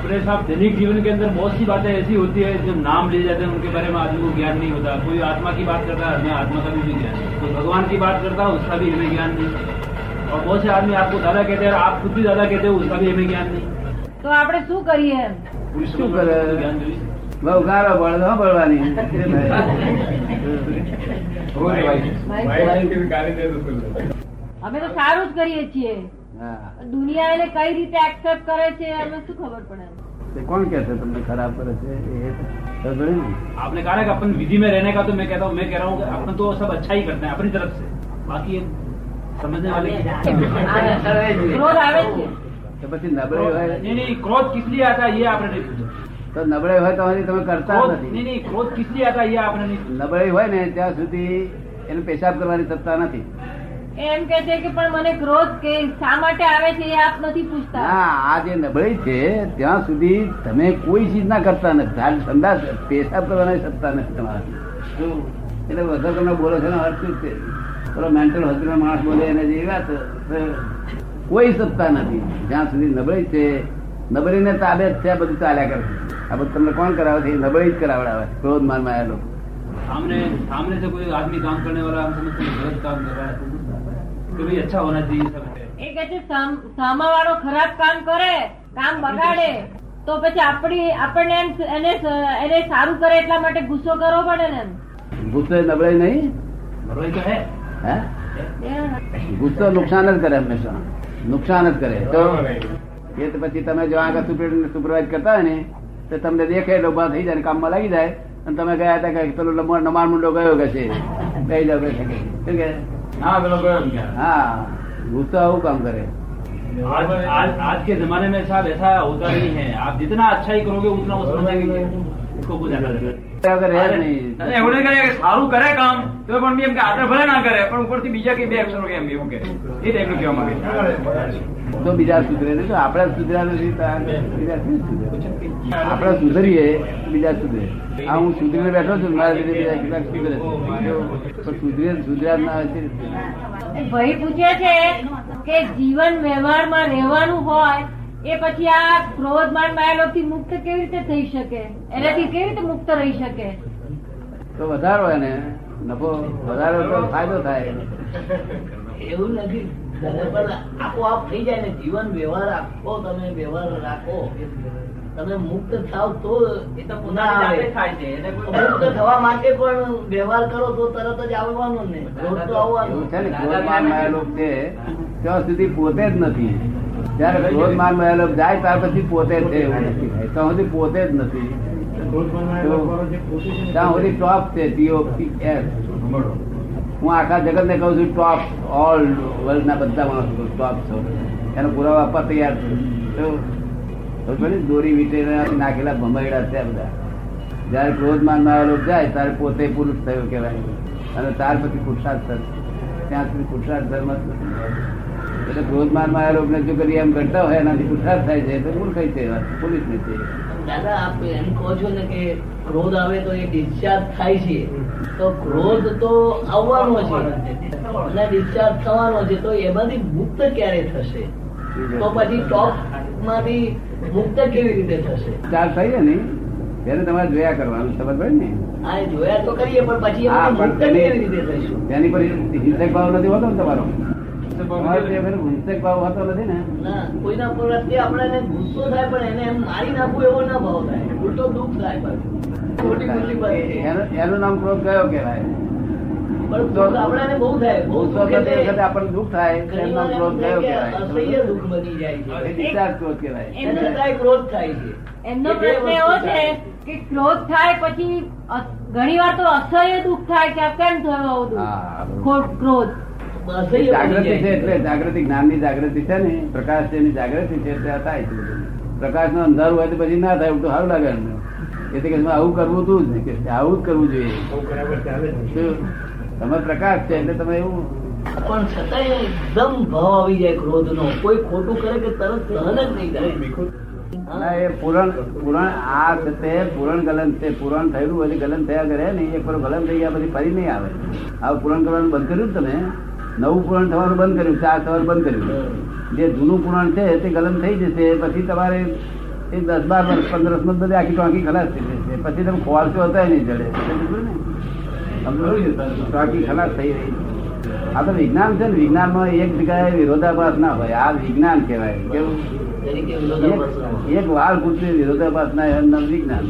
अपने साथ दैनिक जीवन के अंदर बहुत सी बातें ऐसी होती है जो नाम ले जाते हैं उनके बारे में आदमी को ज्ञान नहीं होता कोई आत्मा की बात करता है हमें आत्मा का भी, भी ज्ञान नहीं कोई भगवान की बात करता है उसका भी हमें ज्ञान नहीं और बहुत से आदमी आपको दादा कहते हैं और आप खुद भी दादा कहते हो उसका भी हमें ज्ञान नहीं તો આપણે શું કરીએ એમ શું કરે? ज्ञान नहीं બહુ ગારો બળદ હો બળવાની અમે તો સારું જ કરીએ છીએ હા. દુનિયા એને કઈ રીતે એક્સેપ્ટ કરે છે અમને શું ખબર પડે તે કોણ કે છે તમને ખરાબ કરે છે એ ખબર પડી ને? आपने कहा ना कि अपन विधि में रहने का तो मैं कहता हूँ मैं कह रहा हूँ कि अपन तो सब अच्छा ही करते हैं अपनी तरफ से बाकी ये समझने वाले की- ક્રોધ આવે જ છે તો પછી નબળાઈ હોય नहीं नहीं क्रोध किस लिए आता है ये आपने नहीं पूछा તો નબળાઈ હોય તો હજી તમે કરતા क्रोध નથી नहीं नहीं क्रोध किस लिए आता है ये आपने नहीं पूछा નબળાઈ હોય ને ત્યાં સુધી એને પેશાબ કરવાની સત્તા નથી એ એમ કે છે કે પણ મને ક્રોધ કે શા માટે આવે છે એ આપ નથી પૂછતા. આ જે નબળી છે ત્યાં સુધી તમે કોઈ ચીજ ના કરતા નથી. ખાલી સંદાસ પેશાબ કરવાના સત્તા નથી તમારા એટલે વધારે તમે બોલો છો અર્થ છે? પેલો મેન્ટલ હોસ્પિટલ માણસ બોલે એને જે વાત કોઈ સત્તા નથી. જ્યાં સુધી નબળી છે નબળી ને તાબે જ છે બધું ચાલ્યા કરે આ બધું તમને કોણ કરાવે છે? નબળી જ કરાવડાવે ક્રોધ માનમાં આવેલો સામને સામને કોઈ આદમી કામ કરને વાળા કામ કરવા समझते हैं गलत काम कर रहा है तो गुस्सा आता है कि भाई अच्छा होना चाहिए सब है એ કે છે સામ- સામાવાળો ખરાબ કામ કરે કામ બગાડે તો પછી આપણી આપણને એમ એને એને સારું કરે એટલા માટે ગુસ્સો કરવો પડે ને એમ ગુસ્સો એ નબળાઈ નહીં बड़ोई तो है હે એ ગુસ્સો નુકસાન જ કરે હંમેશા નુકસાન જ કરે તો એ તો પછી તમે જો આગળ સુપરવાઇઝ કરતા હોય ને તો તમને દેખે એટલે ઉભા થઈ જાય ને કામમાં લાગી જાય અને તમે ગયા હતા કે પેલો લંબો- નમાણ મુંડો ગયો કે છે કહી જાવ કે છે કે. શું કે हाँ बिल्कुल क्या હા ગુસ્સો આવું કામ કરે आज आज आज के जमाने में साहब ऐसा होता नहीं है आप जितना अच्छा ही करोगे उतना वो समझेंगे कि उसको कुछ ज्यादा એવું નહીં કરે સારું કરે કામ તો પણ એમ કે આગળ ભલે ના કરે પણ ઉપરથી બીજા કઈ બે અક્ષરો એમ એવું કે. એ ટાઈપનું કહેવા માંગે તો બીજા સુધરે નહીં તો આપણે સુધર્યા નથી બીજા સુધરે? આપણે સુધરીએ બીજા સુધરે. આ હું સુધરીને બેઠો છું મારા લીધે બીજા કેટલાક સુધરે. પણ સુધરે સુધર્યા ના તે ભાઈ પૂછે છે કે જીવન વ્યવહારમાં રહેવાનું હોય એ પછી આ ક્રોધ માન માયાલોભથી મુક્ત કેવી રીતે થઈ શકે? એનાથી કેવી રીતે મુક્ત રહી શકે? તો વધારો એને. નફો વધારો તો ફાયદો થાય. એવું નથી. આપોઆપ થઈ જાય ને જીવન વ્યવહાર આખો તમે વ્યવહાર રાખો. તમે મુક્ત થાવ તો એ તો. થાય છે. મુક્ત થવા માટે પણ વ્યવહાર કરો તો તરત જ આવવાનું ને. રોજ તો આવવાનું. છે ને છે ત્યાં સુધી પોતે જ નથી. જયારે ક્રોધમાન માયાલોભ જાય ત્યાર પછી પોતે જ છે. એવું ત્યાં સુધી પોતે જ નથી. ત્યાં સુધી ટોપ છે હું આખા જગત ને કહું છું ટોપ ઓલ વર્લ્ડ ના બધા માણસો ટોપ છો. એનો પુરાવા આપવા તૈયાર છું. દોરી વીટે નાખેલા ભમાયડા છે બધા. જયારે ક્રોધમાનમાં જાય ત્યારે પોતે પુરુષ થયો કહેવાય. અને ત્યાર પછી પુરુષાર્થ થશે ત્યાં સુધી પુરુષાર્થ ધર્મ જ નથી. એટલે ક્રોધમાનમાં આવેલો જો કરી એમ કરતા હોય એનાથી ઉઠાર થાય છે તો મૂર્ખાઈ છે પોલીસની છે. દાદા આપ એમ કહો છો ને કે ક્રોધ આવે તો એ ડિસ્ચાર્જ થાય છે. તો ક્રોધ તો આવવાનો છે. અને ડિસ્ચાર્જ થવાનો છે તો એમાંથી મુક્ત ક્યારે થશે? તો પછી ટોપમાંથી મુક્ત કેવી રીતે થશે? ચાર થઈ ને? તેને તમારે જોયા કરવાનું સમજ પડે ને? આ જોયા તો કરીએ પણ પછી મુક્ત કેવી રીતે થઈશું? તેની પર હિંસક ભાવ નથી હોતો ને તમારો? હિંસક ભાવ હોતો નથી ને. કોઈના પ્રત્યે આપણને ગુસ્સો થાય પણ એને એમ મારી નાખવું એવો ના ભાવ થાય. ઉલટો દુઃખ થાય પાછું. ખોટી મુસીબત છે. એનું એનું નામ ક્રોધ કયો કેવાય આપણને બહુ થાય. બહુ દુઃખ આપણને થાય એનું નામ ક્રોધ કયો કેવાય દુઃખ બની જાય છે. discharge ક્રોધ કહેવાય. ક્રોધ થાય છે. એમનો પ્રશ્ન એવો છે કે ક્રોધ થાય પછી ઘણી વાર તો અસહ્ય દુઃખ થાય કે કેમ થયો ક્રોધ. જાગૃતિ છે એટલે જાગૃતિ જ્ઞાનની જાગૃતિ છે ને પ્રકાશ છે એની જાગૃતિ છે એટલે થાય છે પ્રકાશ નો અંધારું હોય તો પછી ના થાય ઉલટું સારું લાગે એમને. એટલે કે આવું કરવું તું જ ને કે આવું જ કરવું જોઈએ. તમે પ્રકાશ છે એટલે તમે એવું પણ છતાંય એકદમ ભાવ આવી જાય ક્રોધ નો કોઈ ખોટું કરે કે તરત સહન જ નહીં કરે. એ પુરાણ પુરાણ આ છે તે પુરાણ ગલન છે. પુરણ થયેલું હોય ગલન થયા કરે ને એક વાર ગલન થઈ ગયા પછી ફરી નહીં આવે. આ પુરાણ કરવાનું બંધ કર્યું તમે? નવું પુરાણ થવાનું બંધ કર્યું ચાર થવાનું બંધ કર્યું. જે જૂનું પુરાણ છે તે ગલન થઈ જશે પછી તમારે એ દસ બાર વર્ષ પંદર વર્ષમાં બધી આખી ટોંકી ખલાસ થઈ જશે. પછી તમે ખોવાલશો હતા નહીં જડે. ટાંકી ખલાસ થઈ રહી આ તો વિજ્ઞાન છે ને. વિજ્ઞાનમાં એક જગ્યાએ વિરોધાભાસ ના હોય. આ વિજ્ઞાન કહેવાય. કેવું. એક વાળ પૂરતી વિરોધાભાસ ના એમ વિજ્ઞાન.